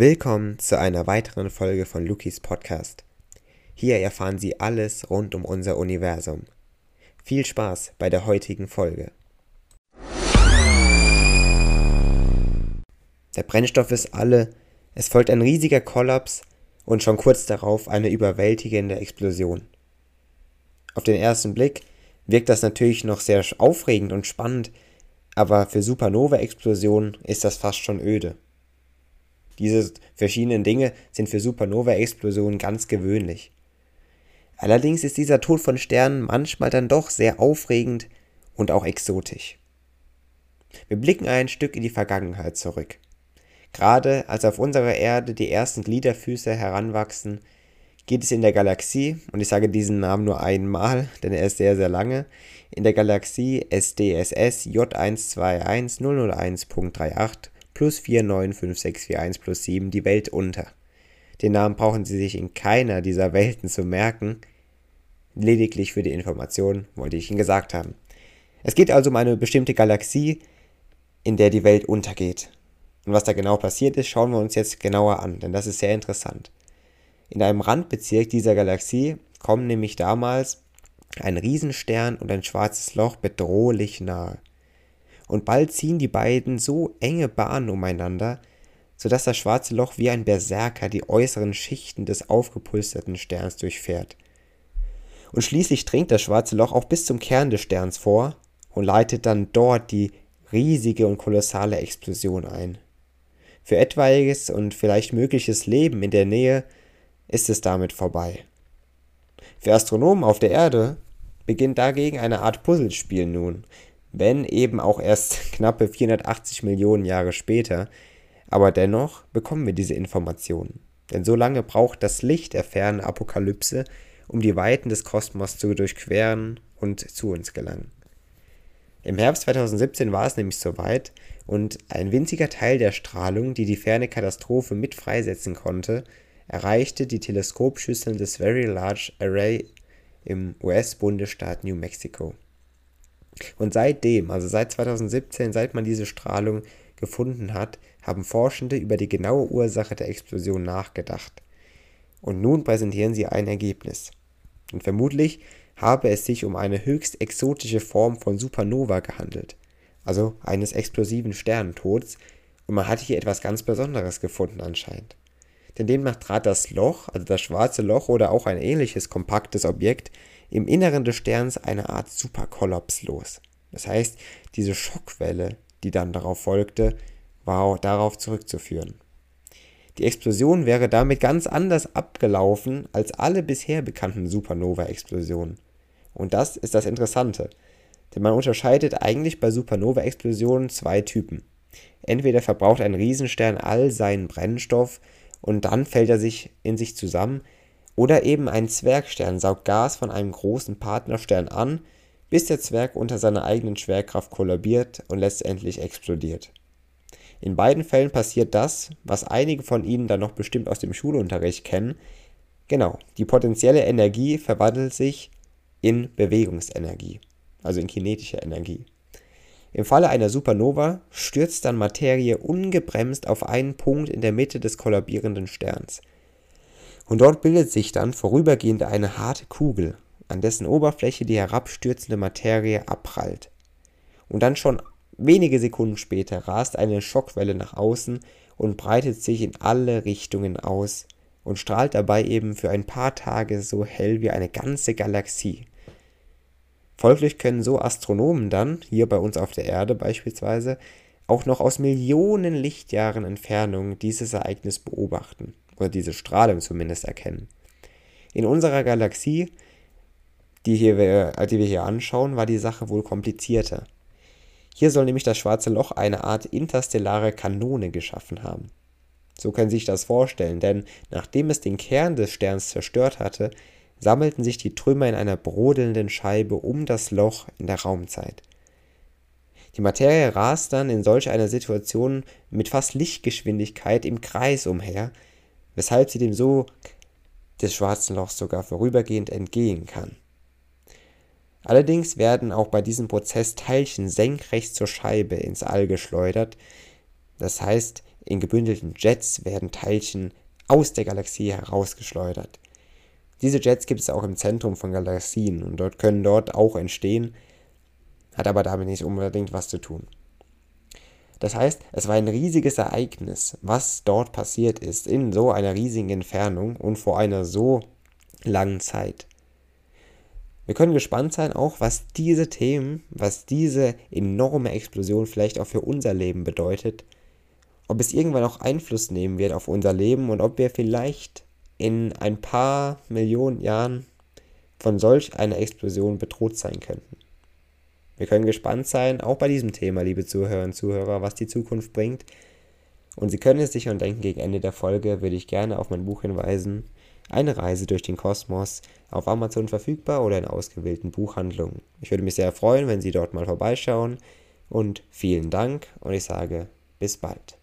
Willkommen zu einer weiteren Folge von Lukis Podcast. Hier erfahren Sie alles rund um unser Universum. Viel Spaß bei der heutigen Folge. Der Brennstoff ist alle, es folgt ein riesiger Kollaps und schon kurz darauf eine überwältigende Explosion. Auf den ersten Blick wirkt das natürlich noch sehr aufregend und spannend, aber für Supernova-Explosionen ist das fast schon öde. Diese verschiedenen Dinge sind für Supernova-Explosionen ganz gewöhnlich. Allerdings ist dieser Tod von Sternen manchmal dann doch sehr aufregend und auch exotisch. Wir blicken ein Stück in die Vergangenheit zurück. Gerade als auf unserer Erde die ersten Gliederfüße heranwachsen, geht es in der Galaxie, und ich sage diesen Namen nur einmal, denn er ist sehr, sehr lange, in der Galaxie SDSS J121001.38 plus 495641 plus 7 die Welt unter. Den Namen brauchen Sie sich in keiner dieser Welten zu merken, lediglich für die Information wollte ich Ihnen gesagt haben. Es geht also um eine bestimmte Galaxie, in der die Welt untergeht. Und was da genau passiert ist, schauen wir uns jetzt genauer an, denn das ist sehr interessant. In einem Randbezirk dieser Galaxie kommen nämlich damals ein Riesenstern und ein schwarzes Loch bedrohlich nahe. Und bald ziehen die beiden so enge Bahnen umeinander, sodass das schwarze Loch wie ein Berserker die äußeren Schichten des aufgepulsterten Sterns durchfährt. Und schließlich dringt das schwarze Loch auch bis zum Kern des Sterns vor und leitet dann dort die riesige und kolossale Explosion ein. Für etwaiges und vielleicht mögliches Leben in der Nähe ist es damit vorbei. Für Astronomen auf der Erde beginnt dagegen eine Art Puzzlespiel nun, wenn eben auch erst knappe 480 Millionen Jahre später, aber dennoch bekommen wir diese Informationen. Denn so lange braucht das Licht der fernen Apokalypse, um die Weiten des Kosmos zu durchqueren und zu uns gelangen. Im Herbst 2017 war es nämlich soweit und ein winziger Teil der Strahlung, die die ferne Katastrophe mit freisetzen konnte, erreichte die Teleskopschüsseln des Very Large Array im US-Bundesstaat New Mexico. Und seitdem, also seit 2017, seit man diese Strahlung gefunden hat, haben Forschende über die genaue Ursache der Explosion nachgedacht. Und nun präsentieren sie ein Ergebnis. Und vermutlich habe es sich um eine höchst exotische Form von Supernova gehandelt, also eines explosiven Sternentods, und man hat hier etwas ganz Besonderes gefunden anscheinend denn demnach trat das Loch, also das schwarze Loch oder auch ein ähnliches kompaktes Objekt, im Inneren des Sterns eine Art Superkollaps los. Das heißt, diese Schockwelle, die dann darauf folgte, war darauf zurückzuführen. Die Explosion wäre damit ganz anders abgelaufen als alle bisher bekannten Supernova-Explosionen. Und das ist das Interessante, denn man unterscheidet eigentlich bei Supernova-Explosionen zwei Typen. Entweder verbraucht ein Riesenstern all seinen Brennstoff und dann fällt er sich in sich zusammen. Oder eben ein Zwergstern saugt Gas von einem großen Partnerstern an, bis der Zwerg unter seiner eigenen Schwerkraft kollabiert und letztendlich explodiert. In beiden Fällen passiert das, was einige von Ihnen dann noch bestimmt aus dem Schulunterricht kennen. Genau, die potenzielle Energie verwandelt sich in Bewegungsenergie, also in kinetische Energie. Im Falle einer Supernova stürzt dann Materie ungebremst auf einen Punkt in der Mitte des kollabierenden Sterns. Und dort bildet sich dann vorübergehend eine harte Kugel, an dessen Oberfläche die herabstürzende Materie abprallt. Und dann schon wenige Sekunden später rast eine Schockwelle nach außen und breitet sich in alle Richtungen aus und strahlt dabei eben für ein paar Tage so hell wie eine ganze Galaxie. Folglich können so Astronomen dann, hier bei uns auf der Erde beispielsweise, auch noch aus Millionen Lichtjahren Entfernung dieses Ereignis beobachten oder diese Strahlung zumindest erkennen. In unserer Galaxie, die, hier, die wir hier anschauen, war die Sache wohl komplizierter. Hier soll nämlich das schwarze Loch eine Art interstellare Kanone geschaffen haben. So können Sie sich das vorstellen, denn nachdem es den Kern des Sterns zerstört hatte, sammelten sich die Trümmer in einer brodelnden Scheibe um das Loch in der Raumzeit. Die Materie rast dann in solch einer Situation mit fast Lichtgeschwindigkeit im Kreis umher, weshalb sie dem Sog des schwarzen Lochs sogar vorübergehend entgehen kann. Allerdings werden auch bei diesem Prozess Teilchen senkrecht zur Scheibe ins All geschleudert, das heißt in gebündelten Jets werden Teilchen aus der Galaxie herausgeschleudert. Diese Jets gibt es auch im Zentrum von Galaxien und dort können dort auch entstehen, hat aber damit nicht unbedingt was zu tun. Das heißt, es war ein riesiges Ereignis, was dort passiert ist, in so einer riesigen Entfernung und vor einer so langen Zeit. Wir können gespannt sein, auch was diese Themen, was diese enorme Explosion vielleicht auch für unser Leben bedeutet, ob es irgendwann auch Einfluss nehmen wird auf unser Leben und ob wir vielleicht in ein paar Millionen Jahren von solch einer Explosion bedroht sein könnten. Wir können gespannt sein, auch bei diesem Thema, liebe Zuhörer und Zuhörer, was die Zukunft bringt. Und Sie können es sich schon denken, gegen Ende der Folge würde ich gerne auf mein Buch hinweisen. Eine Reise durch den Kosmos, auf Amazon verfügbar oder in ausgewählten Buchhandlungen. Ich würde mich sehr freuen, wenn Sie dort mal vorbeischauen. Und vielen Dank und ich sage bis bald.